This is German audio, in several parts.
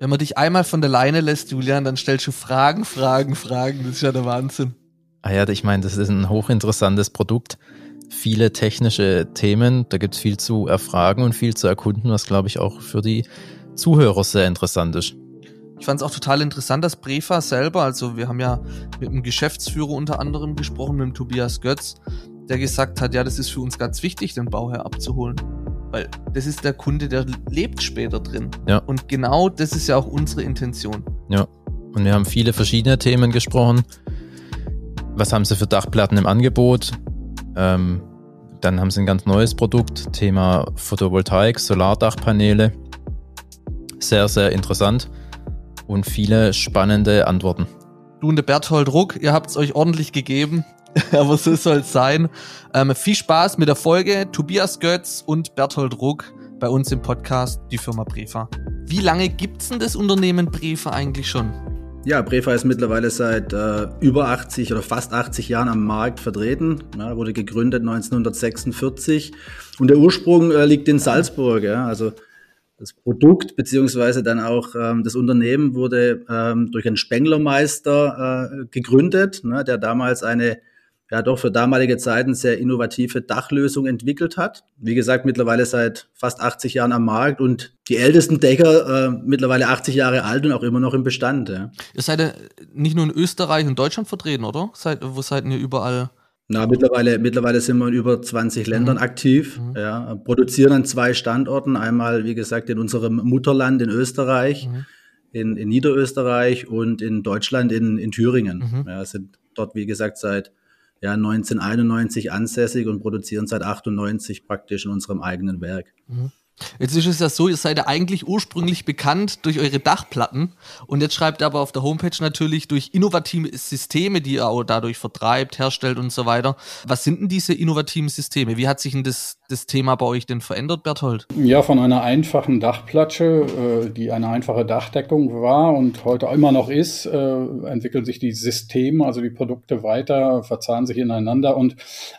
Wenn man dich einmal von der Leine lässt, Julian, dann stellst du Fragen, Fragen, Fragen. Das ist ja der Wahnsinn. Ah ja, ich meine, das ist ein hochinteressantes Produkt. Viele technische Themen, da gibt es viel zu erfragen und viel zu erkunden, was glaube ich auch für die Zuhörer sehr interessant ist. Ich fand es auch total interessant, dass Brefa selber, also wir haben ja mit dem Geschäftsführer unter anderem gesprochen, mit dem Tobias Götz, der gesagt hat, ja, das ist für uns ganz wichtig, den Bauherr abzuholen. Weil das ist der Kunde, der lebt später drin. Ja. Und genau das ist ja auch unsere Intention. Ja. Und wir haben viele verschiedene Themen gesprochen. Was haben sie für Dachplatten im Angebot? Ähm, dann haben sie ein ganz neues Produkt, Thema Photovoltaik, Solardachpaneele. Sehr, sehr interessant und viele spannende Antworten. Du und der Berthold Ruck, ihr habt es euch ordentlich gegeben. aber so soll es sein. Ähm, viel Spaß mit der Folge. Tobias Götz und Berthold Ruck bei uns im Podcast, die Firma Brefa. Wie lange gibt es denn das Unternehmen Brefa eigentlich schon? Ja, Brefa ist mittlerweile seit äh, über 80 oder fast 80 Jahren am Markt vertreten. Ja, wurde gegründet 1946 und der Ursprung äh, liegt in Salzburg. Ja, also das Produkt beziehungsweise dann auch ähm, das Unternehmen wurde ähm, durch einen Spenglermeister äh, gegründet, ne, der damals eine ja doch für damalige Zeiten sehr innovative Dachlösung entwickelt hat. Wie gesagt, mittlerweile seit fast 80 Jahren am Markt und die ältesten Dächer äh, mittlerweile 80 Jahre alt und auch immer noch im Bestand. Ja. Ihr seid ja nicht nur in Österreich und Deutschland vertreten, oder? Seid, wo seid ihr überall? Na, mittlerweile, mittlerweile sind wir in über 20 Ländern mhm. aktiv, mhm. ja, produzieren an zwei Standorten. Einmal, wie gesagt, in unserem Mutterland in Österreich, mhm. in, in Niederösterreich und in Deutschland in, in Thüringen. Mhm. Ja, sind dort, wie gesagt, seit ja, 1991 ansässig und produzieren seit 98 praktisch in unserem eigenen Werk. Mhm. Jetzt ist es ja so, ihr seid ja eigentlich ursprünglich bekannt durch eure Dachplatten und jetzt schreibt ihr aber auf der Homepage natürlich durch innovative Systeme, die ihr auch dadurch vertreibt, herstellt und so weiter. Was sind denn diese innovativen Systeme? Wie hat sich denn das, das Thema bei euch denn verändert, Berthold? Ja, von einer einfachen Dachplatte, äh, die eine einfache Dachdeckung war und heute immer noch ist, äh, entwickeln sich die Systeme, also die Produkte weiter, verzahnen sich ineinander und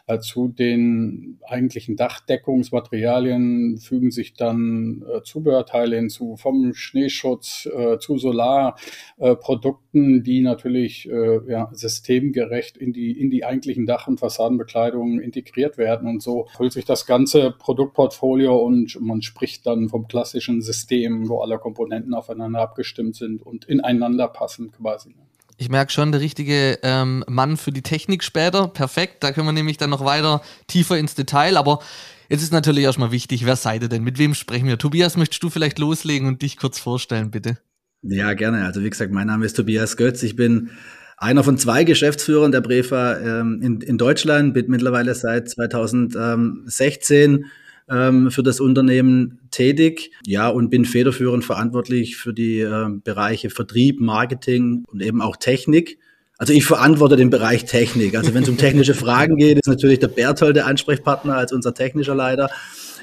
äh, zu den eigentlichen Dachdeckungsmaterialien fügen sich dann äh, Zubehörteile hinzu, vom Schneeschutz äh, zu Solarprodukten, die natürlich äh, ja, systemgerecht in die, in die eigentlichen Dach- und Fassadenbekleidungen integriert werden. Und so füllt sich das ganze Produktportfolio und man spricht dann vom klassischen System, wo alle Komponenten aufeinander abgestimmt sind und ineinander passen quasi. Ich merke schon, der richtige ähm, Mann für die Technik später. Perfekt. Da können wir nämlich dann noch weiter tiefer ins Detail. Aber Jetzt ist natürlich erstmal wichtig, wer seid ihr denn? Mit wem sprechen wir? Tobias, möchtest du vielleicht loslegen und dich kurz vorstellen, bitte? Ja, gerne. Also wie gesagt, mein Name ist Tobias Götz. Ich bin einer von zwei Geschäftsführern der Brefa ähm, in, in Deutschland, bin mittlerweile seit 2016 ähm, für das Unternehmen tätig. Ja, und bin federführend verantwortlich für die äh, Bereiche Vertrieb, Marketing und eben auch Technik. Also ich verantworte den Bereich Technik. Also wenn es um technische Fragen geht, ist natürlich der Berthold der Ansprechpartner als unser technischer Leiter.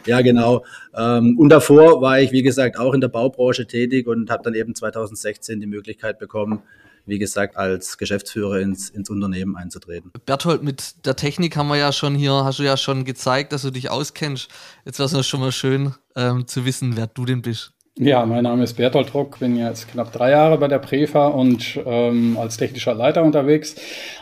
Ja, genau. Ähm, und davor war ich, wie gesagt, auch in der Baubranche tätig und habe dann eben 2016 die Möglichkeit bekommen, wie gesagt, als Geschäftsführer ins, ins Unternehmen einzutreten. Berthold, mit der Technik haben wir ja schon hier, hast du ja schon gezeigt, dass du dich auskennst. Jetzt wäre es schon mal schön ähm, zu wissen, wer du denn bist. Ja, mein Name ist Bertolt Ruck, bin jetzt knapp drei Jahre bei der Prefa und ähm, als technischer Leiter unterwegs.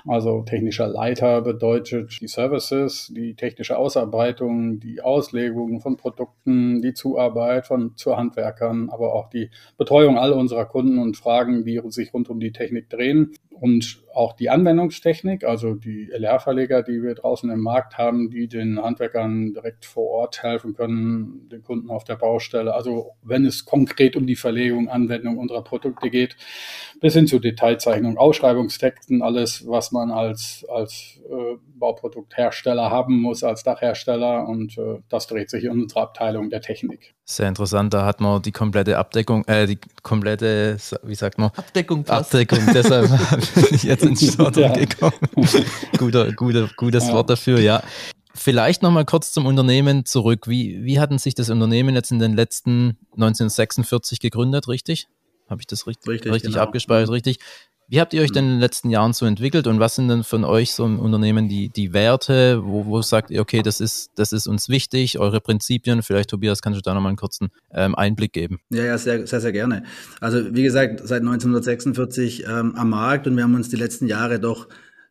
Also technischer Leiter bedeutet die Services, die technische Ausarbeitung, die Auslegung von Produkten, die Zuarbeit von zu Handwerkern, aber auch die Betreuung all unserer Kunden und Fragen, die sich rund um die Technik drehen und auch die Anwendungstechnik, also die LR-Verleger, die wir draußen im Markt haben, die den Handwerkern direkt vor Ort helfen können, den Kunden auf der Baustelle. Also wenn es konkret um die Verlegung, Anwendung unserer Produkte geht, bis hin zu Detailzeichnung, Ausschreibungstexten, alles, was man als, als äh, Bauprodukthersteller haben muss, als Dachhersteller. Und äh, das dreht sich in unserer Abteilung der Technik. Sehr interessant, da hat man die komplette Abdeckung, äh, die komplette, wie sagt man? Abdeckung passt. Abdeckung, deshalb bin ich jetzt ins Stottern ja. gekommen. guter, guter, gutes ja. Wort dafür, ja. Vielleicht nochmal kurz zum Unternehmen zurück. Wie, wie hatten sich das Unternehmen jetzt in den letzten 1946 gegründet, richtig? Habe ich das richtig, richtig, richtig genau. abgespeichert, richtig? Wie habt ihr euch denn in den letzten Jahren so entwickelt und was sind denn von euch so im Unternehmen die, die Werte, wo, wo sagt ihr, okay, das ist, das ist uns wichtig, eure Prinzipien? Vielleicht, Tobias, kannst du da nochmal einen kurzen ähm, Einblick geben? Ja, ja, sehr, sehr, sehr gerne. Also, wie gesagt, seit 1946 ähm, am Markt und wir haben uns die letzten Jahre doch,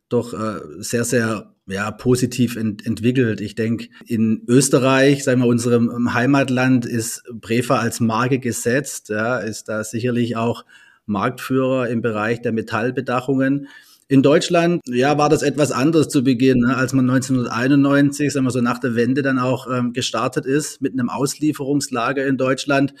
doch äh, sehr, sehr ja, positiv ent entwickelt. Ich denke, in Österreich, sagen wir, unserem Heimatland, ist Prefa als Marke gesetzt, ja, ist da sicherlich auch Marktführer im Bereich der Metallbedachungen. In Deutschland, ja, war das etwas anders zu Beginn, ne, als man 1991, sagen wir so nach der Wende dann auch ähm, gestartet ist mit einem Auslieferungslager in Deutschland.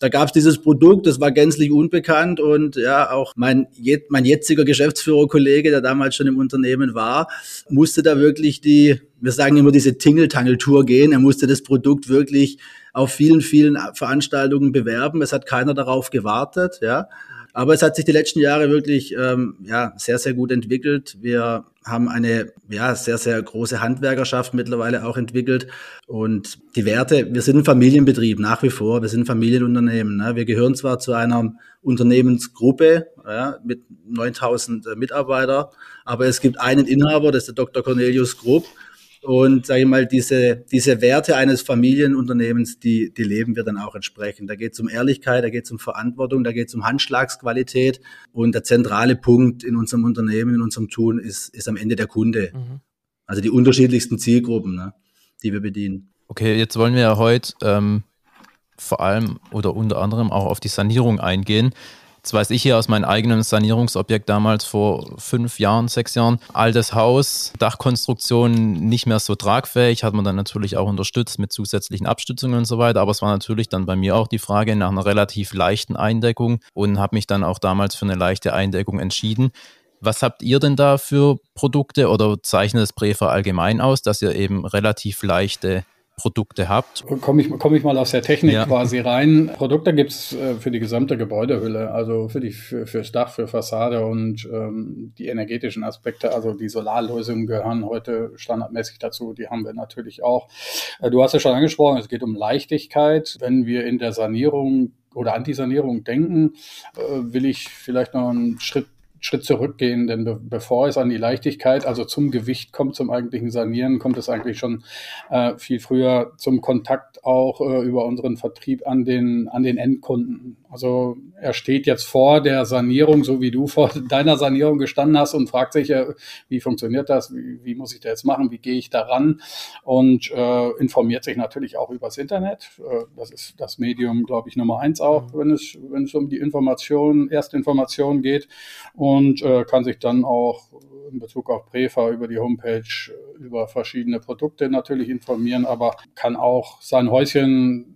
Da gab es dieses Produkt, das war gänzlich unbekannt und ja, auch mein, mein jetziger Geschäftsführerkollege, der damals schon im Unternehmen war, musste da wirklich die, wir sagen immer diese Tingeltangeltour gehen. Er musste das Produkt wirklich auf vielen, vielen Veranstaltungen bewerben. Es hat keiner darauf gewartet, ja. Aber es hat sich die letzten Jahre wirklich ähm, ja, sehr, sehr gut entwickelt. Wir haben eine ja, sehr, sehr große Handwerkerschaft mittlerweile auch entwickelt. Und die Werte, wir sind ein Familienbetrieb nach wie vor, wir sind ein Familienunternehmen. Ne? Wir gehören zwar zu einer Unternehmensgruppe ja, mit 9000 Mitarbeitern, aber es gibt einen Inhaber, das ist der Dr. Cornelius Grupp. Und sage ich mal, diese, diese Werte eines Familienunternehmens, die, die leben wir dann auch entsprechend. Da geht es um Ehrlichkeit, da geht es um Verantwortung, da geht es um Handschlagsqualität. Und der zentrale Punkt in unserem Unternehmen, in unserem Tun, ist, ist am Ende der Kunde. Mhm. Also die unterschiedlichsten Zielgruppen, ne, die wir bedienen. Okay, jetzt wollen wir ja heute ähm, vor allem oder unter anderem auch auf die Sanierung eingehen. Jetzt weiß ich hier aus meinem eigenen Sanierungsobjekt damals vor fünf Jahren, sechs Jahren, altes Haus, Dachkonstruktion nicht mehr so tragfähig, hat man dann natürlich auch unterstützt mit zusätzlichen Abstützungen und so weiter. Aber es war natürlich dann bei mir auch die Frage nach einer relativ leichten Eindeckung und habe mich dann auch damals für eine leichte Eindeckung entschieden. Was habt ihr denn da für Produkte oder zeichnet es Prefer allgemein aus, dass ihr eben relativ leichte Produkte habt. Komme ich, komm ich mal aus der Technik ja. quasi rein. Produkte gibt es äh, für die gesamte Gebäudehülle, also für die, für, fürs Dach, für Fassade und ähm, die energetischen Aspekte, also die Solarlösungen gehören heute standardmäßig dazu, die haben wir natürlich auch. Äh, du hast ja schon angesprochen, es geht um Leichtigkeit. Wenn wir in der Sanierung oder Antisanierung denken, äh, will ich vielleicht noch einen Schritt Schritt zurückgehen, denn be bevor es an die Leichtigkeit, also zum Gewicht kommt, zum eigentlichen Sanieren, kommt es eigentlich schon äh, viel früher zum Kontakt auch äh, über unseren Vertrieb an den, an den Endkunden. Also er steht jetzt vor der Sanierung, so wie du vor deiner Sanierung gestanden hast und fragt sich, äh, wie funktioniert das, wie, wie, muss ich das jetzt machen, wie gehe ich daran und äh, informiert sich natürlich auch übers Internet. Äh, das ist das Medium, glaube ich, Nummer eins auch, wenn es, wenn es um die Information, Erstinformation geht. Und äh, kann sich dann auch in Bezug auf Prefa über die Homepage äh, über verschiedene Produkte natürlich informieren, aber kann auch sein Häuschen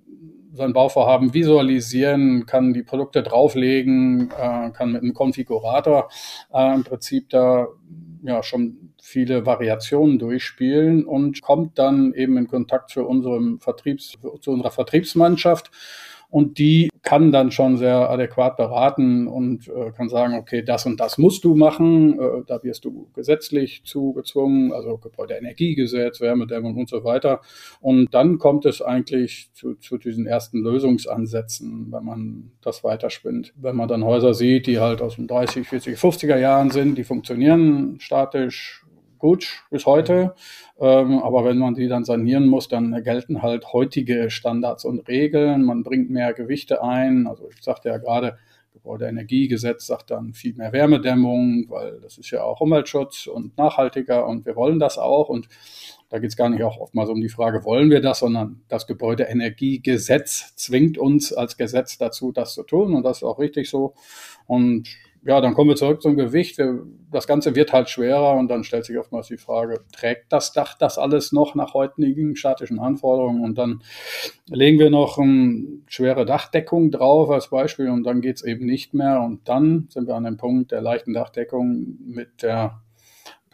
sein Bauvorhaben visualisieren, kann die Produkte drauflegen, äh, kann mit einem Konfigurator äh, im Prinzip da ja schon viele Variationen durchspielen und kommt dann eben in Kontakt zu unserem Vertriebs, zu unserer Vertriebsmannschaft und die kann dann schon sehr adäquat beraten und äh, kann sagen, okay, das und das musst du machen, äh, da wirst du gesetzlich zugezwungen, also Gebäudeenergiegesetz, Wärmedämmung und so weiter. Und dann kommt es eigentlich zu, zu diesen ersten Lösungsansätzen, wenn man das weiterspinnt. Wenn man dann Häuser sieht, die halt aus den 30, 40, 50er Jahren sind, die funktionieren statisch gut bis heute. Ähm, aber wenn man die dann sanieren muss, dann gelten halt heutige Standards und Regeln. Man bringt mehr Gewichte ein. Also ich sagte ja gerade, Gebäudeenergiegesetz sagt dann viel mehr Wärmedämmung, weil das ist ja auch Umweltschutz und nachhaltiger und wir wollen das auch. Und da geht es gar nicht auch oftmals um die Frage, wollen wir das, sondern das Gebäudeenergiegesetz zwingt uns als Gesetz dazu, das zu tun. Und das ist auch richtig so. Und ja, dann kommen wir zurück zum Gewicht. Das Ganze wird halt schwerer und dann stellt sich oftmals die Frage, trägt das Dach das alles noch nach heutigen statischen Anforderungen? Und dann legen wir noch eine schwere Dachdeckung drauf als Beispiel und dann geht es eben nicht mehr. Und dann sind wir an dem Punkt der leichten Dachdeckung mit der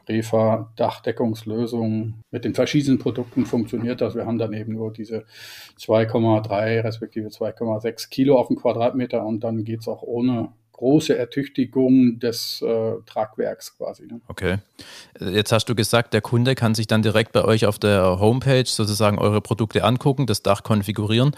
Prefa Dachdeckungslösung mit den verschiedenen Produkten funktioniert das. Wir haben dann eben nur diese 2,3 respektive 2,6 Kilo auf den Quadratmeter und dann geht es auch ohne große Ertüchtigung des äh, Tragwerks quasi. Ne? Okay. Jetzt hast du gesagt, der Kunde kann sich dann direkt bei euch auf der Homepage sozusagen eure Produkte angucken, das Dach konfigurieren.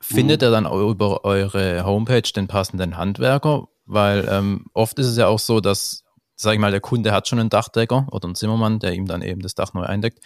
findet mhm. ihr dann über eure Homepage den passenden Handwerker? Weil ähm, oft ist es ja auch so, dass, sag ich mal, der Kunde hat schon einen Dachdecker oder einen Zimmermann, der ihm dann eben das Dach neu eindeckt.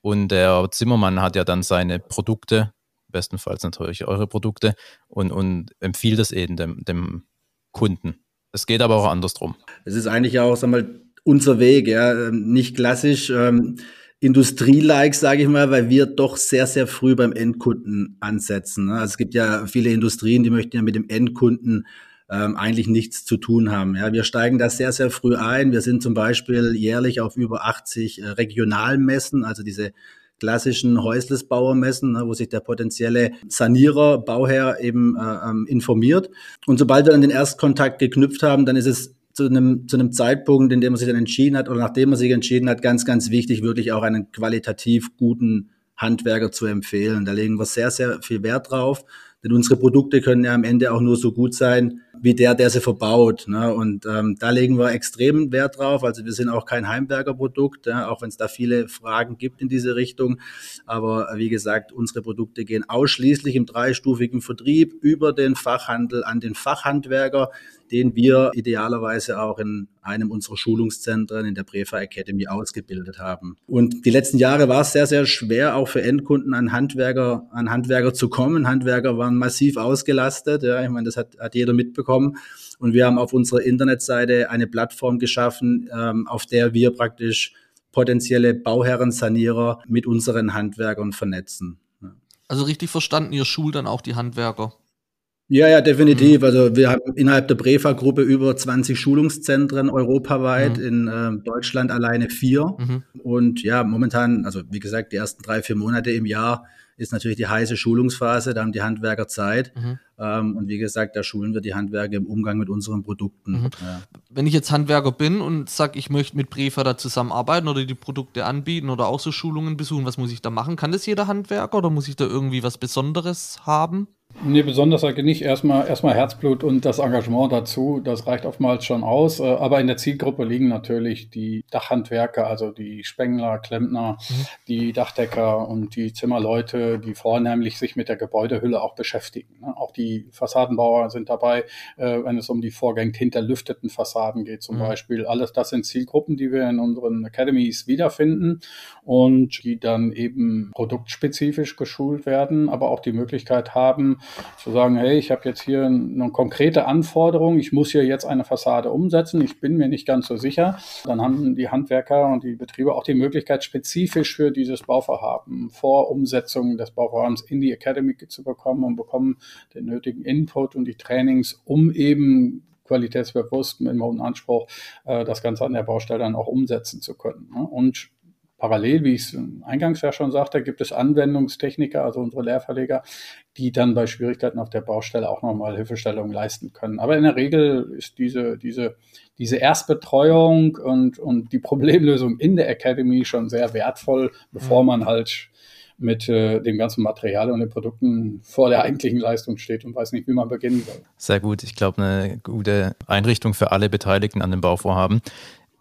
Und der Zimmermann hat ja dann seine Produkte, bestenfalls natürlich eure Produkte, und, und empfiehlt es eben dem, dem Kunden. Es geht aber auch andersrum. Es ist eigentlich auch, sag mal, unser Weg, ja, ähm, nicht klassisch. Ähm, Industrie-like, sage ich mal, weil wir doch sehr, sehr früh beim Endkunden ansetzen. Ne? Also es gibt ja viele Industrien, die möchten ja mit dem Endkunden ähm, eigentlich nichts zu tun haben. Ja, wir steigen da sehr, sehr früh ein. Wir sind zum Beispiel jährlich auf über 80 äh, Regionalmessen, also diese klassischen Häuslesbauermessen, ne, wo sich der potenzielle Sanierer, Bauherr eben äh, ähm, informiert. Und sobald wir dann den Erstkontakt geknüpft haben, dann ist es zu einem, zu einem Zeitpunkt, in dem man sich dann entschieden hat oder nachdem man sich entschieden hat, ganz, ganz wichtig, wirklich auch einen qualitativ guten Handwerker zu empfehlen. Da legen wir sehr, sehr viel Wert drauf. Denn unsere Produkte können ja am Ende auch nur so gut sein, wie der, der sie verbaut. Ne? Und ähm, da legen wir extrem Wert drauf. Also wir sind auch kein Heimwerkerprodukt, ja? auch wenn es da viele Fragen gibt in diese Richtung. Aber wie gesagt, unsere Produkte gehen ausschließlich im dreistufigen Vertrieb über den Fachhandel an den Fachhandwerker den wir idealerweise auch in einem unserer Schulungszentren in der Prefa Academy ausgebildet haben. Und die letzten Jahre war es sehr, sehr schwer, auch für Endkunden an Handwerker, an Handwerker zu kommen. Handwerker waren massiv ausgelastet. Ja, ich meine, das hat, hat jeder mitbekommen. Und wir haben auf unserer Internetseite eine Plattform geschaffen, ähm, auf der wir praktisch potenzielle Bauherren, Sanierer mit unseren Handwerkern vernetzen. Also richtig verstanden, ihr schult dann auch die Handwerker. Ja, ja, definitiv. Mhm. Also wir haben innerhalb der Brefa-Gruppe über 20 Schulungszentren europaweit, mhm. in äh, Deutschland alleine vier. Mhm. Und ja, momentan, also wie gesagt, die ersten drei, vier Monate im Jahr ist natürlich die heiße Schulungsphase, da haben die Handwerker Zeit. Mhm. Ähm, und wie gesagt, da schulen wir die Handwerker im Umgang mit unseren Produkten. Mhm. Ja. Wenn ich jetzt Handwerker bin und sage, ich möchte mit Brefa da zusammenarbeiten oder die Produkte anbieten oder auch so Schulungen besuchen, was muss ich da machen? Kann das jeder Handwerker oder muss ich da irgendwie was Besonderes haben? Nee, besonders sage ich nicht. Erstmal, erstmal Herzblut und das Engagement dazu. Das reicht oftmals schon aus. Äh, aber in der Zielgruppe liegen natürlich die Dachhandwerker, also die Spengler, Klempner, mhm. die Dachdecker und die Zimmerleute, die vornehmlich sich mit der Gebäudehülle auch beschäftigen. Ne? Auch die Fassadenbauer sind dabei, äh, wenn es um die vorgängig hinterlüfteten Fassaden geht zum mhm. Beispiel. Alles das sind Zielgruppen, die wir in unseren Academies wiederfinden und die dann eben produktspezifisch geschult werden, aber auch die Möglichkeit haben, zu sagen, hey, ich habe jetzt hier eine konkrete Anforderung, ich muss hier jetzt eine Fassade umsetzen, ich bin mir nicht ganz so sicher. Dann haben die Handwerker und die Betriebe auch die Möglichkeit, spezifisch für dieses Bauvorhaben vor Umsetzung des Bauvorhabens in die Academy zu bekommen und bekommen den nötigen Input und die Trainings, um eben qualitätsbewusst mit einem hohen Anspruch äh, das Ganze an der Baustelle dann auch umsetzen zu können. Ne? Und Parallel, wie ich es eingangs ja schon sagte, gibt es Anwendungstechniker, also unsere Lehrverleger, die dann bei Schwierigkeiten auf der Baustelle auch nochmal Hilfestellung leisten können. Aber in der Regel ist diese, diese, diese Erstbetreuung und, und die Problemlösung in der Academy schon sehr wertvoll, bevor mhm. man halt mit äh, dem ganzen Material und den Produkten vor der eigentlichen Leistung steht und weiß nicht, wie man beginnen soll. Sehr gut. Ich glaube, eine gute Einrichtung für alle Beteiligten an dem Bauvorhaben.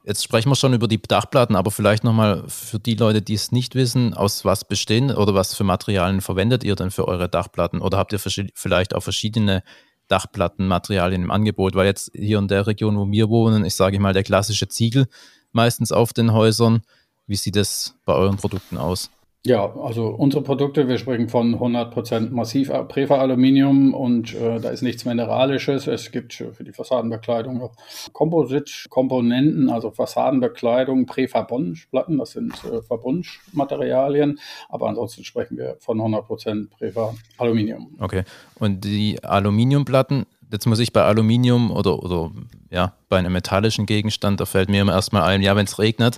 Jetzt sprechen wir schon über die Dachplatten, aber vielleicht nochmal für die Leute, die es nicht wissen, aus was bestehen oder was für Materialien verwendet ihr denn für eure Dachplatten? Oder habt ihr vielleicht auch verschiedene Dachplattenmaterialien im Angebot? Weil jetzt hier in der Region, wo wir wohnen, ich sage mal der klassische Ziegel meistens auf den Häusern. Wie sieht es bei euren Produkten aus? Ja, also unsere Produkte, wir sprechen von 100% Massiv Prefa-Aluminium und äh, da ist nichts Mineralisches. Es gibt für die Fassadenbekleidung auch Composite-Komponenten, also Fassadenbekleidung, Prefa-Bonsch-Platten, das sind äh, Verbundmaterialien, aber ansonsten sprechen wir von 100% Prefa-Aluminium. Okay, und die Aluminiumplatten, jetzt muss ich bei Aluminium oder, oder ja, bei einem metallischen Gegenstand, da fällt mir immer erstmal ein, ja, wenn es regnet,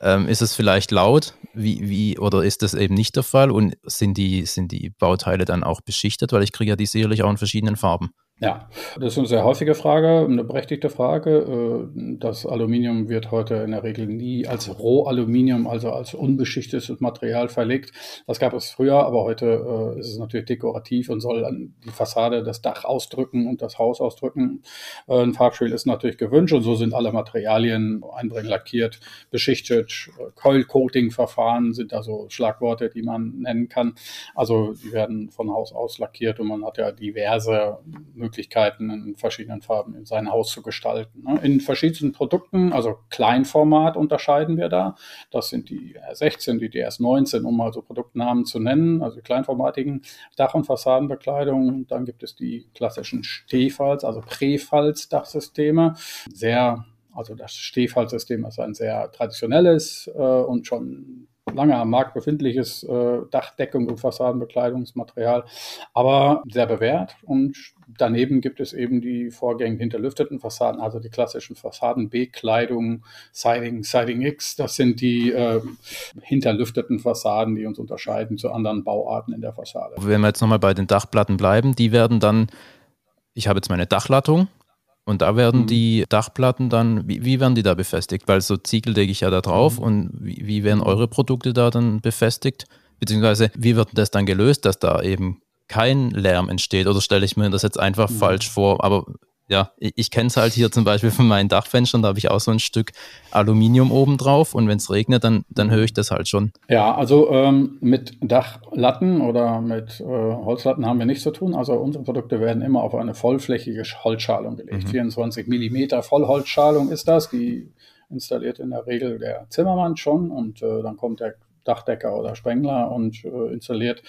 ähm, ist es vielleicht laut? Wie, wie, oder ist das eben nicht der Fall? Und sind die, sind die Bauteile dann auch beschichtet? Weil ich kriege ja die sicherlich auch in verschiedenen Farben. Ja, das ist eine sehr häufige Frage, eine berechtigte Frage. Äh, das Aluminium wird heute in der Regel nie als Rohaluminium, also als unbeschichtetes Material verlegt. Das gab es früher, aber heute äh, ist es natürlich dekorativ und soll dann die Fassade, das Dach ausdrücken und das Haus ausdrücken. Äh, ein Farbspiel ist natürlich gewünscht und so sind alle Materialien einbringen, lackiert, beschichtet. Coil-Coating-Verfahren sind da so Schlagworte, die man nennen kann. Also die werden von Haus aus lackiert und man hat ja diverse Möglichkeiten in verschiedenen Farben in sein Haus zu gestalten. Ne? In verschiedenen Produkten, also Kleinformat unterscheiden wir da. Das sind die R16, die DS19, um mal so Produktnamen zu nennen, also kleinformatigen Dach- und Fassadenbekleidung. Dann gibt es die klassischen Stehfalls, also Präfalls-Dachsysteme. Sehr also das Stehfallsystem ist ein sehr traditionelles äh, und schon lange am Markt befindliches äh, Dachdeckung und Fassadenbekleidungsmaterial, aber sehr bewährt. Und daneben gibt es eben die vorgängig hinterlüfteten Fassaden, also die klassischen Fassadenbekleidungen, Siding, Siding X. Das sind die äh, hinterlüfteten Fassaden, die uns unterscheiden zu anderen Bauarten in der Fassade. Wenn wir jetzt nochmal bei den Dachplatten bleiben, die werden dann, ich habe jetzt meine Dachlattung, und da werden mhm. die Dachplatten dann, wie, wie, werden die da befestigt? Weil so Ziegel lege ich ja da drauf mhm. und wie, wie, werden eure Produkte da dann befestigt? Beziehungsweise wie wird das dann gelöst, dass da eben kein Lärm entsteht? Oder stelle ich mir das jetzt einfach mhm. falsch vor? Aber ja, ich, ich kenne es halt hier zum Beispiel von meinen Dachfenstern, da habe ich auch so ein Stück Aluminium oben drauf und wenn es regnet, dann, dann höre ich das halt schon. Ja, also ähm, mit Dachlatten oder mit äh, Holzlatten haben wir nichts zu tun. Also unsere Produkte werden immer auf eine vollflächige Holzschalung gelegt. Mhm. 24 Millimeter Vollholzschalung ist das, die installiert in der Regel der Zimmermann schon und äh, dann kommt der Dachdecker oder Spengler und äh, installiert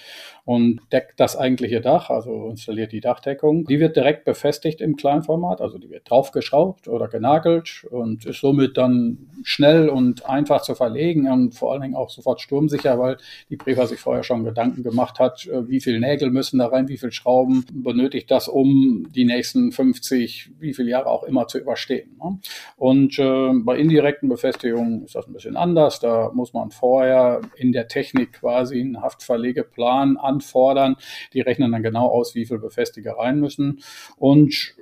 und deckt das eigentliche Dach, also installiert die Dachdeckung. Die wird direkt befestigt im Kleinformat, also die wird draufgeschraubt oder genagelt und ist somit dann schnell und einfach zu verlegen und vor allen Dingen auch sofort sturmsicher, weil die Prefa sich vorher schon Gedanken gemacht hat, äh, wie viele Nägel müssen da rein, wie viele Schrauben benötigt das, um die nächsten 50, wie viele Jahre auch immer zu überstehen. Ne? Und äh, bei indirekten Befestigungen ist das ein bisschen anders. Da muss man vorher in der Technik quasi einen Haftverlegeplan anfordern. Die rechnen dann genau aus, wie viel Befestiger rein müssen. Und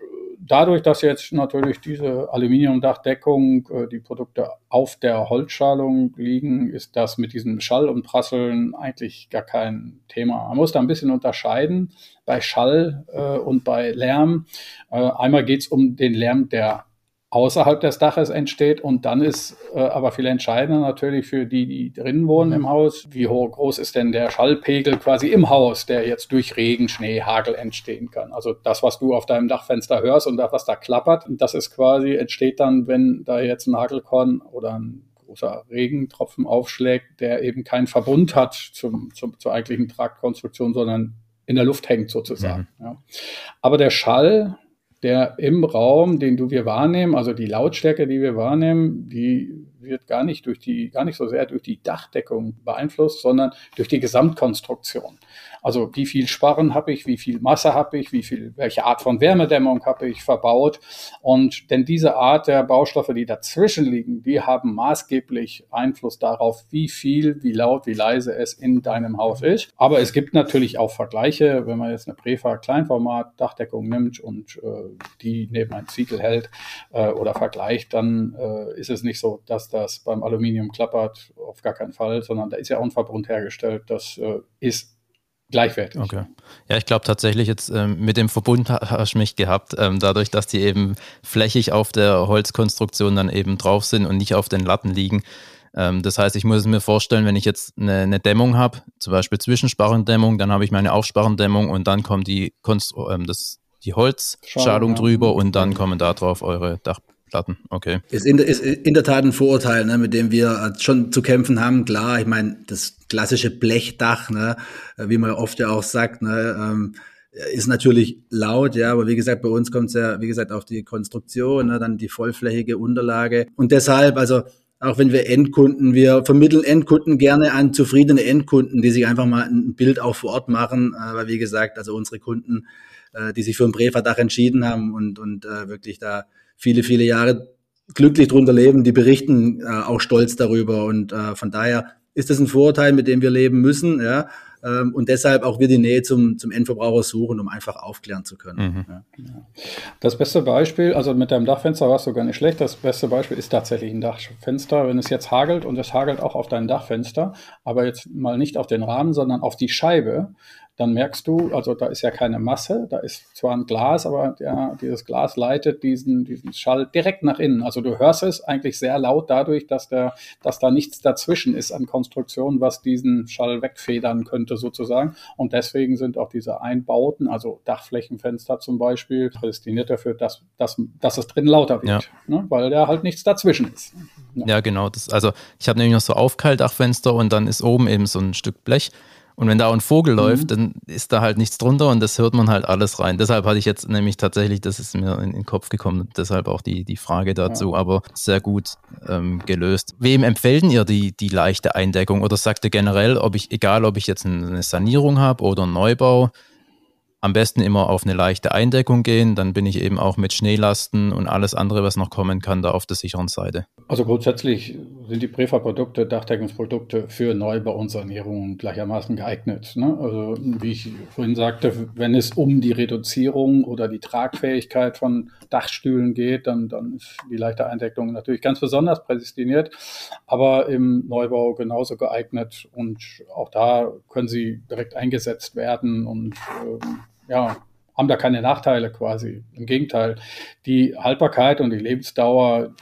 dadurch, dass jetzt natürlich diese Aluminiumdachdeckung, äh, die Produkte auf der Holzschalung liegen, ist das mit diesem Schall und Prasseln eigentlich gar kein Thema. Man muss da ein bisschen unterscheiden bei Schall äh, und bei Lärm. Äh, einmal geht es um den Lärm, der außerhalb des Daches entsteht. Und dann ist äh, aber viel entscheidender natürlich für die, die drinnen wohnen im Haus, wie hoch groß ist denn der Schallpegel quasi im Haus, der jetzt durch Regen, Schnee, Hagel entstehen kann. Also das, was du auf deinem Dachfenster hörst und das, was da klappert, das ist quasi, entsteht dann, wenn da jetzt ein Hagelkorn oder ein großer Regentropfen aufschlägt, der eben keinen Verbund hat zum, zum, zur eigentlichen Traktkonstruktion, sondern in der Luft hängt sozusagen. Mhm. Ja. Aber der Schall, der im Raum, den du wir wahrnehmen, also die Lautstärke, die wir wahrnehmen, die wird gar nicht durch die, gar nicht so sehr durch die Dachdeckung beeinflusst, sondern durch die Gesamtkonstruktion. Also wie viel Sparren habe ich, wie viel Masse habe ich, wie viel, welche Art von Wärmedämmung habe ich verbaut. Und denn diese Art der Baustoffe, die dazwischen liegen, die haben maßgeblich Einfluss darauf, wie viel, wie laut, wie leise es in deinem Haus ist. Aber es gibt natürlich auch Vergleiche, wenn man jetzt eine Prefa Kleinformat Dachdeckung nimmt und äh, die neben ein Ziegel hält äh, oder vergleicht, dann äh, ist es nicht so, dass das beim Aluminium klappert, auf gar keinen Fall, sondern da ist ja auch ein Verbund hergestellt. Das äh, ist gleichwertig. Okay. Ja, ich glaube tatsächlich jetzt ähm, mit dem Verbund hast du mich gehabt, ähm, dadurch, dass die eben flächig auf der Holzkonstruktion dann eben drauf sind und nicht auf den Latten liegen. Ähm, das heißt, ich muss es mir vorstellen, wenn ich jetzt eine, eine Dämmung habe, zum Beispiel Zwischensparrendämmung, dann habe ich meine Aufsparrendämmung und dann kommt die, Konstru ähm, das, die Holzschalung drüber und dann kommen da drauf eure Dach Platten, okay. Ist in, ist in der Tat ein Vorurteil, ne, mit dem wir schon zu kämpfen haben. Klar, ich meine, das klassische Blechdach, ne, wie man oft ja auch sagt, ne, ähm, ist natürlich laut, ja, aber wie gesagt, bei uns kommt es ja, wie gesagt, auf die Konstruktion, ne, dann die vollflächige Unterlage. Und deshalb, also auch wenn wir Endkunden, wir vermitteln Endkunden gerne an zufriedene Endkunden, die sich einfach mal ein Bild auch vor Ort machen, äh, weil wie gesagt, also unsere Kunden, äh, die sich für ein Präverdach entschieden haben und, und äh, wirklich da viele, viele Jahre glücklich drunter leben, die berichten äh, auch stolz darüber. Und äh, von daher ist das ein Vorurteil, mit dem wir leben müssen. Ja? ähm, und deshalb auch wir die Nähe zum, zum Endverbraucher suchen, um einfach aufklären zu können. Mhm. Ja. Das beste Beispiel, also mit deinem Dachfenster warst du gar nicht schlecht, das beste Beispiel ist tatsächlich ein Dachfenster, wenn es jetzt hagelt und es hagelt auch auf dein Dachfenster, aber jetzt mal nicht auf den Rahmen, sondern auf die Scheibe, dann merkst du, also da ist ja keine Masse, da ist zwar ein Glas, aber ja, dieses Glas leitet diesen, diesen Schall direkt nach innen. Also du hörst es eigentlich sehr laut dadurch, dass, der, dass da nichts dazwischen ist an Konstruktion, was diesen Schall wegfedern könnte sozusagen. Und deswegen sind auch diese Einbauten, also Dachflächenfenster zum Beispiel, prädestiniert dafür, dass, dass, dass es drin lauter wird, ja. ne? weil da halt nichts dazwischen ist. Ja, ja genau. Das, also ich habe nämlich noch so Aufkaltdachfenster und dann ist oben eben so ein Stück Blech. Und wenn da auch ein Vogel mhm. läuft, dann ist da halt nichts drunter und das hört man halt alles rein. Deshalb hatte ich jetzt nämlich tatsächlich, das ist mir in, den Kopf gekommen, deshalb auch die, die Frage dazu, ja. aber sehr gut ähm, gelöst. Wem empfehlen ihr die, die leichte Eindeckung oder sagt ihr generell, ob ich, egal ob ich jetzt eine Sanierung habe oder einen Neubau, am besten immer auf eine leichte Eindeckung gehen, dann bin ich eben auch mit Schneelasten und alles andere, was noch kommen kann, da auf der sicheren Seite. Also grundsätzlich sind die Prefa-Produkte, Dachdeckungsprodukte für Neubau und Sanierung gleichermaßen geeignet. Ne? Also wie ich vorhin sagte, wenn es um die Reduzierung oder die Tragfähigkeit von Dachstühlen geht, dann, dann ist die leichte Eindeckung natürlich ganz besonders prädestiniert, aber im Neubau genauso geeignet und auch da können sie direkt eingesetzt werden und ähm, ja, haben da keine Nachteile quasi. Im Gegenteil, die Haltbarkeit und die Lebensdauer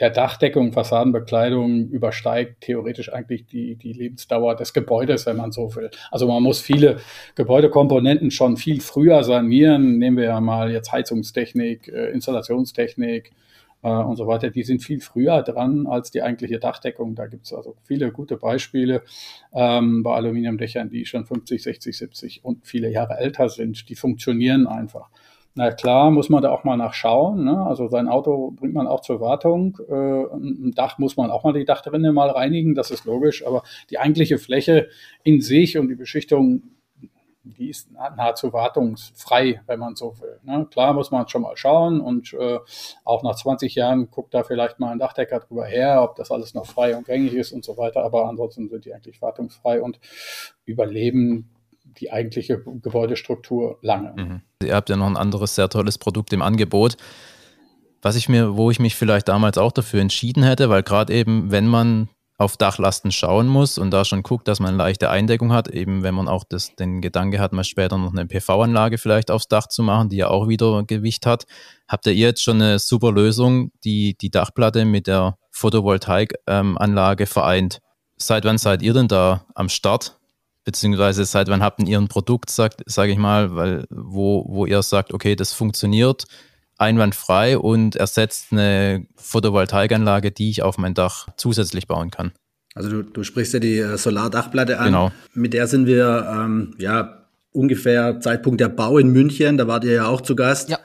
der Dachdeckung, Fassadenbekleidung übersteigt theoretisch eigentlich die, die Lebensdauer des Gebäudes, wenn man so will. Also man muss viele Gebäudekomponenten schon viel früher sanieren. Nehmen wir ja mal jetzt Heizungstechnik, äh, Installationstechnik, äh, und so weiter, die sind viel früher dran als die eigentliche Dachdeckung. Da gibt es also viele gute Beispiele ähm, bei Aluminiumdächern, die schon 50, 60, 70 und viele Jahre älter sind. Die funktionieren einfach. Na klar, muss man da auch mal nachschauen. Ne? Also sein Auto bringt man auch zur Wartung. Äh, ein Dach muss man auch mal die Dachrinne mal reinigen, das ist logisch. Aber die eigentliche Fläche in sich und die Beschichtung die ist nahezu wartungsfrei, wenn man so will. Ne? Klar muss man schon mal schauen und äh, auch nach 20 Jahren guckt da vielleicht mal ein Dachdecker drüber her, ob das alles noch frei und gängig ist und so weiter. Aber ansonsten sind die eigentlich wartungsfrei und überleben die eigentliche Gebäudestruktur lange. Mhm. Ihr habt ja noch ein anderes sehr tolles Produkt im Angebot. Was ich mir, wo ich mich vielleicht damals auch dafür entschieden hätte, weil gerade eben, wenn man auf Dachlasten schauen muss und da schon guckt, dass man eine leichte Eindeckung hat, eben wenn man auch das, den Gedanke hat, mal später noch eine PV-Anlage vielleicht aufs Dach zu machen, die ja auch wieder Gewicht hat. Habt ihr jetzt schon eine super Lösung, die die Dachplatte mit der Photovoltaikanlage ähm, vereint? Seit wann seid ihr denn da am Start? Beziehungsweise seit wann habt ihr Ihren Produkt, sage sag ich mal, weil, wo, wo ihr sagt, okay, das funktioniert, einwandfrei und ersetzt eine Photovoltaikanlage, die ich auf mein Dach zusätzlich bauen kann. Also du, du sprichst ja die äh, Solardachplatte an. Genau. Mit der sind wir ähm, ja ungefähr Zeitpunkt der Bau in München, da wart ihr ja auch zu Gast. Ja.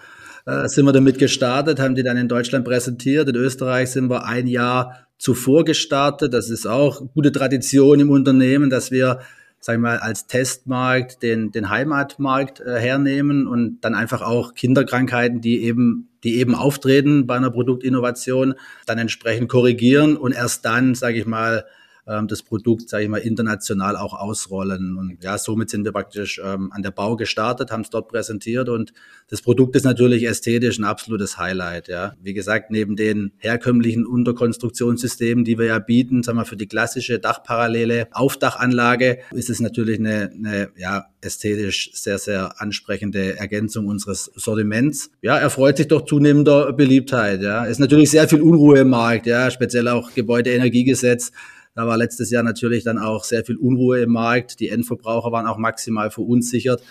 Äh, sind wir damit gestartet, haben die dann in Deutschland präsentiert. In Österreich sind wir ein Jahr zuvor gestartet. Das ist auch gute Tradition im Unternehmen, dass wir sag ich mal, als Testmarkt den, den Heimatmarkt äh, hernehmen und dann einfach auch Kinderkrankheiten, die eben, die eben auftreten bei einer Produktinnovation, dann entsprechend korrigieren und erst dann, sage ich mal, ähm, das Produkt, sage ich mal, international auch ausrollen. Und ja, somit sind wir praktisch ähm, an der Bau gestartet, haben es dort präsentiert und das Produkt ist natürlich ästhetisch ein absolutes Highlight. Ja, wie gesagt, neben den herkömmlichen Unterkonstruktionssystemen, die wir ja bieten, sagen wir für die klassische Dachparallele Aufdachanlage, ist es natürlich eine, eine ja ästhetisch sehr sehr ansprechende Ergänzung unseres Sortiments. Ja, er freut sich doch zunehmender Beliebtheit. Ja, ist natürlich sehr viel Unruhe im Markt. Ja, speziell auch Gebäudeenergiegesetz da war letztes Jahr natürlich dann auch sehr viel Unruhe im Markt. Die Endverbraucher waren auch maximal verunsichert.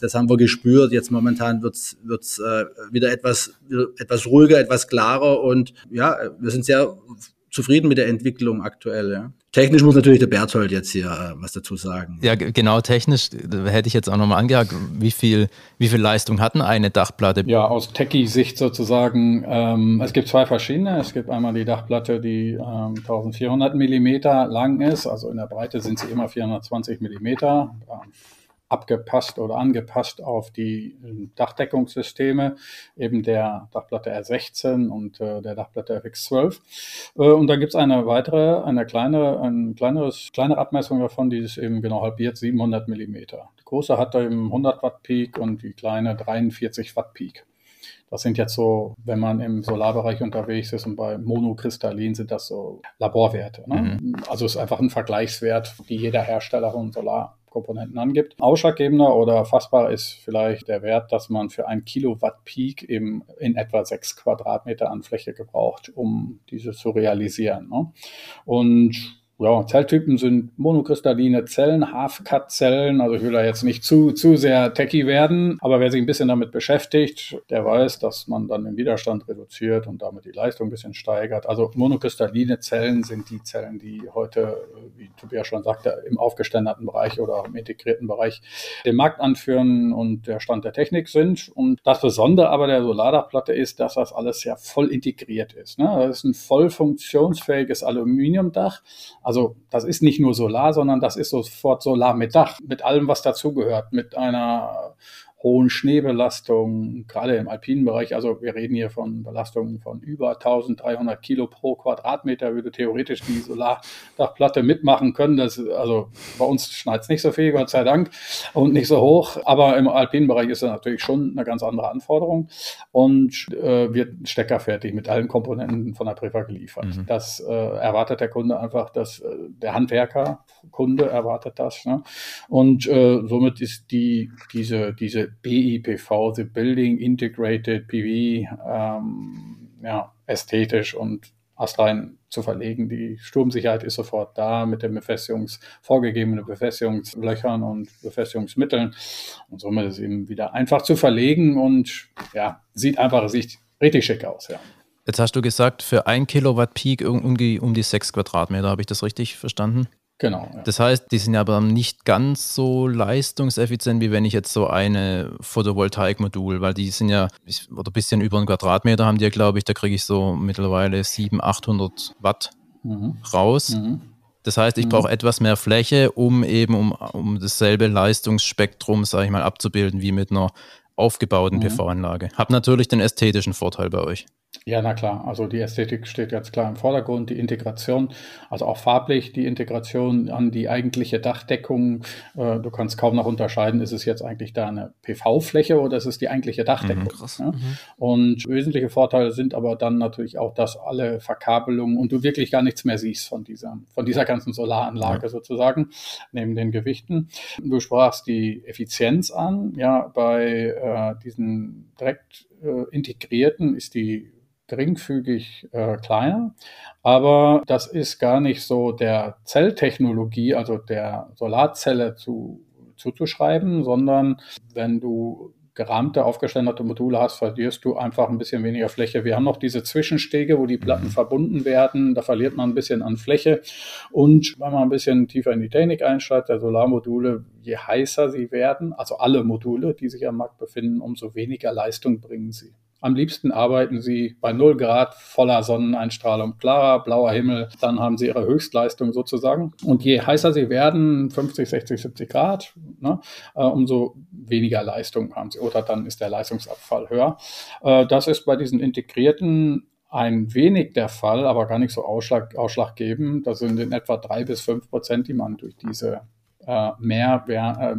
Das haben wir gespürt. Jetzt momentan wird's wird's äh, wieder etwas, etwas ruhiger, etwas klarer. Und ja, wir sind sehr zufrieden mit der Entwicklung aktuell. Ja. Technisch muss natürlich der Berthold jetzt hier äh, was dazu sagen. Ja, genau, technisch hätte ich jetzt auch nochmal angehakt, wie viel, wie viel Leistung hatten eine Dachplatte? Ja, aus Techie-Sicht sozusagen, ähm, es gibt zwei verschiedene. Es gibt einmal die Dachplatte, die ähm, 1400 Millimeter lang ist, also in der Breite sind sie immer 420 Millimeter. Abgepasst oder angepasst auf die ähm, Dachdeckungssysteme, eben der Dachplatte R16 und äh, der Dachplatte FX12. Äh, und dann gibt es eine weitere, eine kleine, ein kleineres, kleine Abmessung davon, die ist eben genau halbiert, 700 Millimeter. Die große hat da eben 100 Watt Peak und die kleine 43 Watt Peak. Das sind jetzt so, wenn man im Solarbereich unterwegs ist und bei Monokristallin sind das so Laborwerte. Ne? Mhm. Also es ist einfach ein Vergleichswert, die jeder Hersteller von Solarkomponenten angibt. Ausschlaggebender oder fassbar ist vielleicht der Wert, dass man für ein Kilowatt Peak eben in etwa sechs Quadratmeter an Fläche gebraucht, um diese zu realisieren. Ne? Und ja, Zelltypen sind monokristalline Zellen, Half-Cut-Zellen. Also ich will da jetzt nicht zu, zu sehr techy werden, aber wer sich ein bisschen damit beschäftigt, der weiß, dass man dann den Widerstand reduziert und damit die Leistung ein bisschen steigert. Also monokristalline Zellen sind die Zellen, die heute, wie Tobias schon sagte, im aufgeständerten Bereich oder im integrierten Bereich den Markt anführen und der Stand der Technik sind. Und das Besondere aber der Solardachplatte ist, dass das alles ja voll integriert ist. Ne? Das ist ein voll funktionsfähiges Aluminiumdach also das ist nicht nur Solar, sondern das ist sofort Solar mit Dach, mit allem, was dazugehört, mit einer hohen Schneebelastung, gerade im alpinen Bereich. Also wir reden hier von Belastungen von über 1300 Kilo pro Quadratmeter, würde theoretisch die Solardachplatte mitmachen können. Das, also bei uns schneit es nicht so viel, Gott sei Dank, und nicht so hoch. Aber im alpinen Bereich ist das natürlich schon eine ganz andere Anforderung und äh, wird steckerfertig mit allen Komponenten von der Prefa geliefert. Mhm. Das äh, erwartet der Kunde einfach, dass äh, der Handwerker, Kunde erwartet das. Ne? Und äh, somit ist die, diese, diese BIPV, the Building Integrated PV, ähm, ja, ästhetisch und astrein zu verlegen. Die Sturmsicherheit ist sofort da mit den Befestigungs, vorgegebenen Befestigungslöchern und Befestigungsmitteln. Und somit ist es eben wieder einfach zu verlegen und ja, sieht einfach sieht richtig schick aus, ja. Jetzt hast du gesagt, für ein Kilowatt Peak die, um die sechs Quadratmeter. Habe ich das richtig verstanden? Genau. Ja. Das heißt, die sind aber nicht ganz so leistungseffizient, wie wenn ich jetzt so eine Photovoltaikmodul, weil die sind ja, oder ein bisschen über einen Quadratmeter haben die ja, glaube ich, da kriege ich so mittlerweile 700, 800 Watt mhm. raus. Mhm. Das heißt, ich mhm. brauche etwas mehr Fläche, um eben um, um dasselbe Leistungsspektrum, sage ich mal, abzubilden wie mit einer aufgebauten mhm. PV-Anlage. Hab natürlich den ästhetischen Vorteil bei euch. Ja, na klar. Also die Ästhetik steht ganz klar im Vordergrund, die Integration, also auch farblich die Integration an die eigentliche Dachdeckung. Äh, du kannst kaum noch unterscheiden, ist es jetzt eigentlich da eine PV-Fläche oder ist es die eigentliche Dachdeckung. Mhm, ja? mhm. Und wesentliche Vorteile sind aber dann natürlich auch, dass alle Verkabelungen und du wirklich gar nichts mehr siehst von dieser, von dieser ganzen Solaranlage ja. sozusagen, neben den Gewichten. Du sprachst die Effizienz an. Ja, bei äh, diesen direkt äh, integrierten ist die geringfügig äh, kleiner. Aber das ist gar nicht so der Zelltechnologie, also der Solarzelle zu, zuzuschreiben, sondern wenn du gerahmte, aufgeständerte Module hast, verlierst du einfach ein bisschen weniger Fläche. Wir haben noch diese Zwischenstege, wo die Platten mhm. verbunden werden. Da verliert man ein bisschen an Fläche. Und wenn man ein bisschen tiefer in die Technik einsteigt, der Solarmodule, je heißer sie werden, also alle Module, die sich am Markt befinden, umso weniger Leistung bringen sie. Am liebsten arbeiten sie bei 0 Grad voller Sonneneinstrahlung, klarer, blauer Himmel. Dann haben sie ihre Höchstleistung sozusagen. Und je heißer sie werden, 50, 60, 70 Grad, ne, äh, umso weniger Leistung haben sie. Oder dann ist der Leistungsabfall höher. Äh, das ist bei diesen integrierten ein wenig der Fall, aber gar nicht so ausschlag, ausschlaggebend. Das sind in etwa drei bis fünf Prozent, die man durch diese äh, mehr, äh,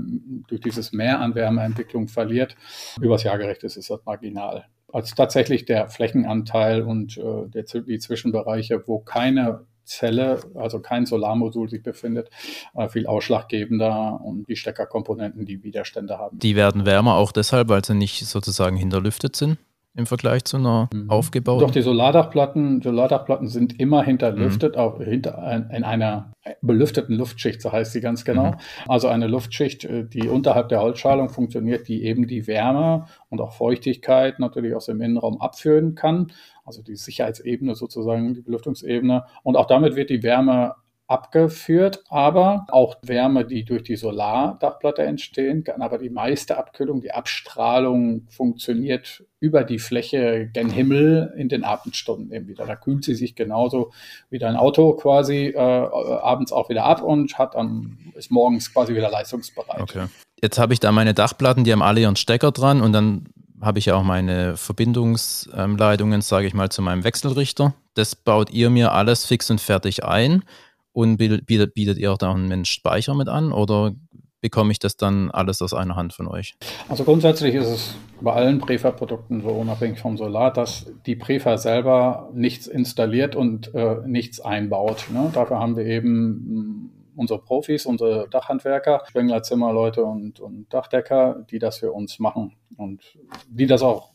durch dieses Mehr an Wärmeentwicklung verliert. Übers Jahr gerechnet ist das marginal als tatsächlich der Flächenanteil und äh, der, die Zwischenbereiche, wo keine Zelle, also kein Solarmodul sich befindet, äh, viel ausschlaggebender und die Steckerkomponenten, die Widerstände haben. Die werden wärmer auch deshalb, weil sie nicht sozusagen hinterlüftet sind? Im Vergleich zu einer mhm. aufgebauten? Doch, die Solardachplatten, Solardachplatten sind immer hinterlüftet, mhm. auch hinter, in einer belüfteten Luftschicht, so heißt sie ganz genau. Mhm. Also eine Luftschicht, äh, die unterhalb der Holzschalung funktioniert, die eben die Wärme und auch Feuchtigkeit natürlich aus dem Innenraum abführen kann. Also die Sicherheitsebene sozusagen, die Belüftungsebene. Und auch damit wird die Wärme abgeführt, aber auch Wärme, die durch die Solardachplatte entstehen kann. Aber die meiste Abkühlung, die Abstrahlung funktioniert über die Fläche gen Himmel in den Abendstunden eben wieder. Da kühlt sie sich genauso wie dein Auto quasi äh, abends auch wieder ab und hat dann ist morgens quasi wieder leistungsbereit. Okay. Jetzt habe ich da meine Dachplatten, die haben alle ihren Stecker dran und dann habe ich auch meine Verbindungsleitungen, sage ich mal, zu meinem Wechselrichter. Das baut ihr mir alles fix und fertig ein und bietet, bietet ihr auch da einen Speicher mit an oder bekomme ich das dann alles aus einer Hand von euch? Also grundsätzlich ist es bei allen Prefa-Produkten so unabhängig vom Solar, dass die Prefa selber nichts installiert und äh, nichts einbaut. Ne? Dafür haben wir eben unsere Profis, unsere Dachhandwerker, Spengler, Zimmerleute und, und Dachdecker, die das für uns machen und die das auch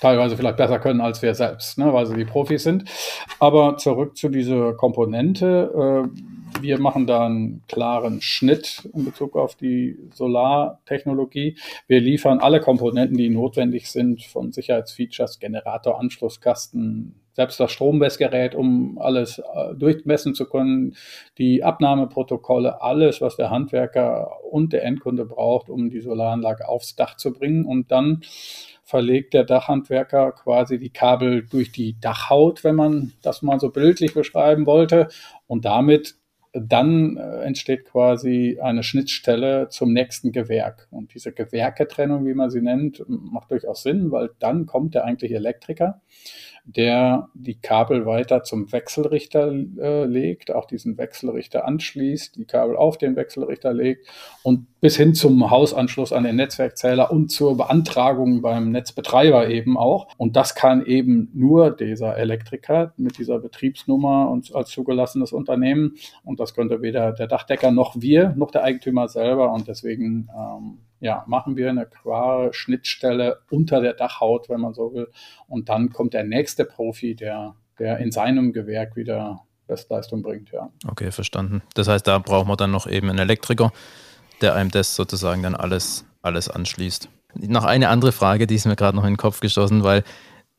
teilweise vielleicht besser können als wir selbst, ne, weil sie die Profis sind. Aber zurück zu dieser Komponente. Äh, wir machen da einen klaren Schnitt in Bezug auf die Solartechnologie. Wir liefern alle Komponenten, die notwendig sind, von Sicherheitsfeatures, Generator, Anschlusskasten, selbst das Strommessgerät, um alles äh, durchmessen zu können, die Abnahmeprotokolle, alles, was der Handwerker und der Endkunde braucht, um die Solaranlage aufs Dach zu bringen. Und dann verlegt der Dachhandwerker quasi die Kabel durch die Dachhaut, wenn man das mal so bildlich beschreiben wollte. Und damit dann äh, entsteht quasi eine Schnittstelle zum nächsten Gewerk. Und diese Gewerketrennung, wie man sie nennt, macht durchaus Sinn, weil dann kommt der eigentliche Elektriker der die Kabel weiter zum Wechselrichter äh, legt, auch diesen Wechselrichter anschließt, die Kabel auf den Wechselrichter legt und bis hin zum Hausanschluss an den Netzwerkzähler und zur Beantragung beim Netzbetreiber eben auch. Und das kann eben nur dieser Elektriker mit dieser Betriebsnummer und als zugelassenes Unternehmen. Und das könnte weder der Dachdecker noch wir, noch der Eigentümer selber. Und deswegen ähm, ja, machen wir eine klare Schnittstelle unter der Dachhaut, wenn man so will. Und dann kommt der nächste Profi, der, der in seinem Gewerk wieder Bestleistung bringt, ja. Okay, verstanden. Das heißt, da braucht man dann noch eben einen Elektriker, der einem das sozusagen dann alles, alles anschließt. Noch eine andere Frage, die ist mir gerade noch in den Kopf geschossen, weil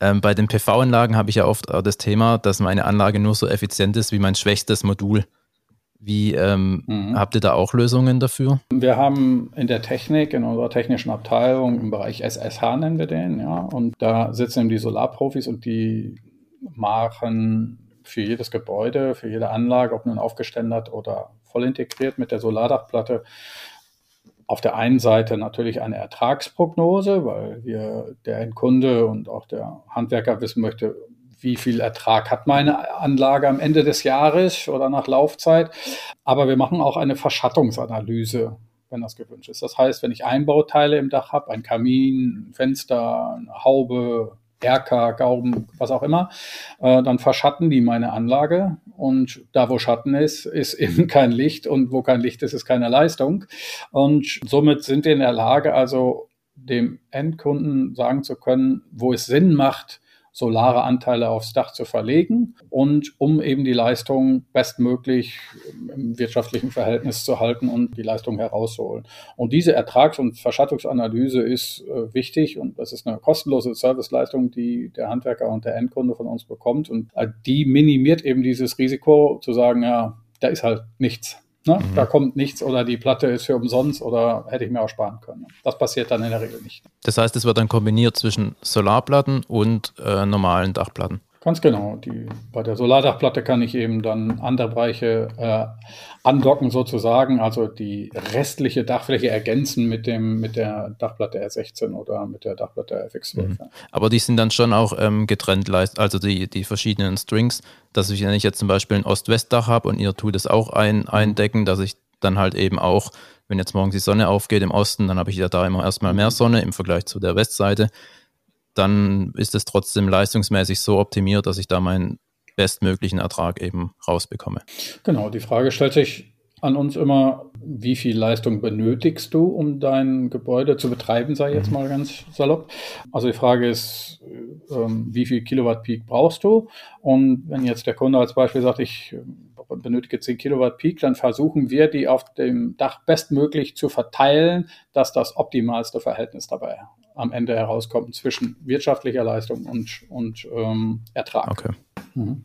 ähm, bei den PV-Anlagen habe ich ja oft das Thema, dass meine Anlage nur so effizient ist wie mein schwächstes Modul. Wie ähm, mhm. habt ihr da auch Lösungen dafür? Wir haben in der Technik, in unserer technischen Abteilung im Bereich SSH nennen wir den, ja, und da sitzen eben die Solarprofis und die machen für jedes Gebäude, für jede Anlage, ob nun aufgeständert oder voll integriert mit der Solardachplatte, auf der einen Seite natürlich eine Ertragsprognose, weil wir der Endkunde und auch der Handwerker wissen möchte, wie viel Ertrag hat meine Anlage am Ende des Jahres oder nach Laufzeit. Aber wir machen auch eine Verschattungsanalyse, wenn das gewünscht ist. Das heißt, wenn ich Einbauteile im Dach habe, ein Kamin, ein Fenster, eine Haube, Erker, Gauben, was auch immer, äh, dann verschatten die meine Anlage. Und da, wo Schatten ist, ist eben kein Licht. Und wo kein Licht ist, ist keine Leistung. Und somit sind wir in der Lage, also dem Endkunden sagen zu können, wo es Sinn macht, solare Anteile aufs Dach zu verlegen und um eben die Leistung bestmöglich im wirtschaftlichen Verhältnis zu halten und die Leistung herauszuholen. Und diese Ertrags- und Verschattungsanalyse ist äh, wichtig und das ist eine kostenlose Serviceleistung, die der Handwerker und der Endkunde von uns bekommt und äh, die minimiert eben dieses Risiko zu sagen, ja, da ist halt nichts. Ne? Mhm. Da kommt nichts oder die Platte ist für umsonst oder hätte ich mir auch sparen können. Das passiert dann in der Regel nicht. Das heißt, es wird dann kombiniert zwischen Solarplatten und äh, normalen Dachplatten. Ganz genau. Die, bei der Solardachplatte kann ich eben dann andere Bereiche äh, andocken sozusagen, also die restliche Dachfläche ergänzen mit dem mit der Dachplatte R16 oder mit der Dachplatte FX12. Mhm. Aber die sind dann schon auch ähm, getrennt, also die, die verschiedenen Strings, dass ich, wenn ich jetzt zum Beispiel ein Ost-West-Dach habe und ihr tut es auch ein, eindecken, dass ich dann halt eben auch, wenn jetzt morgens die Sonne aufgeht im Osten, dann habe ich ja da immer erstmal mehr Sonne im Vergleich zu der Westseite dann ist es trotzdem leistungsmäßig so optimiert, dass ich da meinen bestmöglichen Ertrag eben rausbekomme. Genau, die Frage stellt sich an uns immer, wie viel Leistung benötigst du, um dein Gebäude zu betreiben, sei jetzt mhm. mal ganz salopp. Also die Frage ist, ähm, wie viel Kilowatt Peak brauchst du? Und wenn jetzt der Kunde als Beispiel sagt, ich äh, benötige 10 Kilowatt Peak, dann versuchen wir, die auf dem Dach bestmöglich zu verteilen, dass das optimalste Verhältnis dabei am Ende herauskommt zwischen wirtschaftlicher Leistung und, und ähm, Ertrag. Okay. Mhm.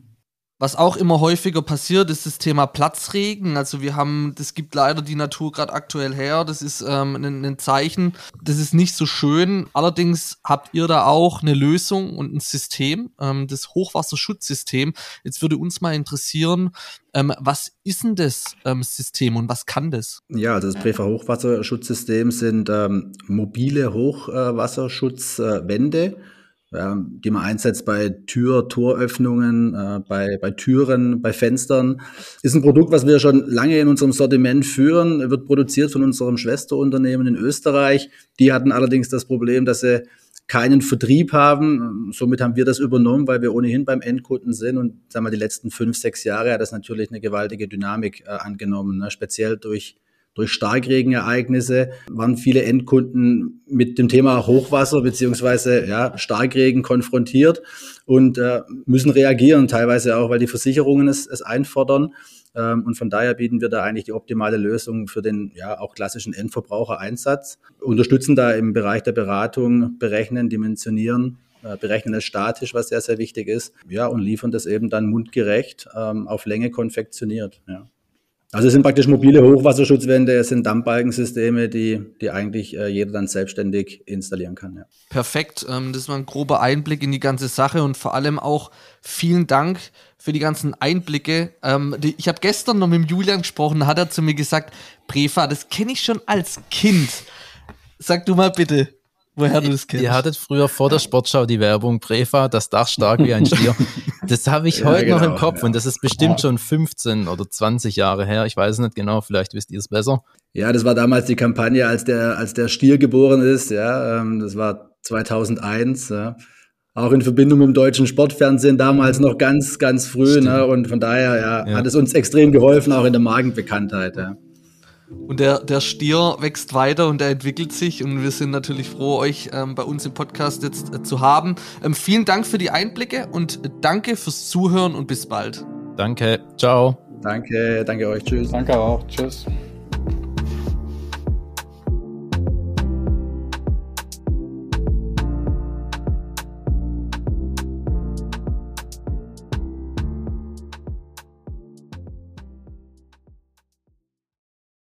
Was auch immer häufiger passiert, ist das Thema Platzregen. Also wir haben, das gibt leider die Natur gerade aktuell her. Das ist ähm, ein, ein, Zeichen. Das ist nicht so schön. Allerdings habt ihr da auch eine Lösung und ein System, ähm, das Hochwasserschutzsystem. Jetzt würde uns mal interessieren, ähm, was ist denn das ähm, System und was kann das? Ja, also das Prefa Hochwasserschutzsystem sind ähm, mobile Hochwasserschutzwände. Ähm, die man einsetzt bei Tür, Toröffnungen, äh, bei, bei Türen, bei Fenstern. Ist ein Produkt, was wir schon lange in unserem Sortiment führen, wird produziert von unserem Schwesterunternehmen in Österreich. Die hatten allerdings das Problem, dass sie keinen Vertrieb haben. Somit haben wir das übernommen, weil wir ohnehin beim Endkunden sind. Und sagen wir, die letzten fünf, sechs Jahre hat das natürlich eine gewaltige Dynamik äh, angenommen, ne? speziell durch durch Starkregenereignisse waren viele Endkunden mit dem Thema Hochwasser beziehungsweise ja, Starkregen konfrontiert und äh, müssen reagieren, teilweise auch, weil die Versicherungen es, es einfordern. Ähm, und von daher bieten wir da eigentlich die optimale Lösung für den ja auch klassischen Endverbrauchereinsatz. Unterstützen da im Bereich der Beratung, berechnen, dimensionieren äh, berechnen es statisch, was sehr, sehr wichtig ist, ja, und liefern das eben dann mundgerecht ähm, auf Länge konfektioniert. Ja. Also es sind praktisch mobile Hochwasserschutzwände, es sind Dampfbalkensysteme, die, die eigentlich äh, jeder dann selbstständig installieren kann. Ja. Perfekt, ähm, das war ein grober Einblick in die ganze Sache und vor allem auch vielen Dank für die ganzen Einblicke. Ähm, die, ich habe gestern noch mit Julian gesprochen, hat er zu mir gesagt, Prefa, das kenne ich schon als Kind. Sag du mal bitte, woher du das kennst. Ihr hattet früher vor der Sportschau die Werbung Prefa, das Dach stark wie ein Stier. Das habe ich ja, heute genau, noch im genau, Kopf ja. und das ist bestimmt schon 15 oder 20 Jahre her. Ich weiß nicht genau, vielleicht wisst ihr es besser. Ja, das war damals die Kampagne, als der, als der Stier geboren ist. Ja, ähm, das war 2001. Ja. Auch in Verbindung mit dem deutschen Sportfernsehen damals noch ganz, ganz früh. Ne? Und von daher ja, ja, hat es uns extrem geholfen, auch in der Markenbekanntheit. Ja. Und der, der Stier wächst weiter und er entwickelt sich und wir sind natürlich froh, euch ähm, bei uns im Podcast jetzt äh, zu haben. Ähm, vielen Dank für die Einblicke und danke fürs Zuhören und bis bald. Danke, ciao. Danke, danke euch, tschüss. Danke auch, tschüss.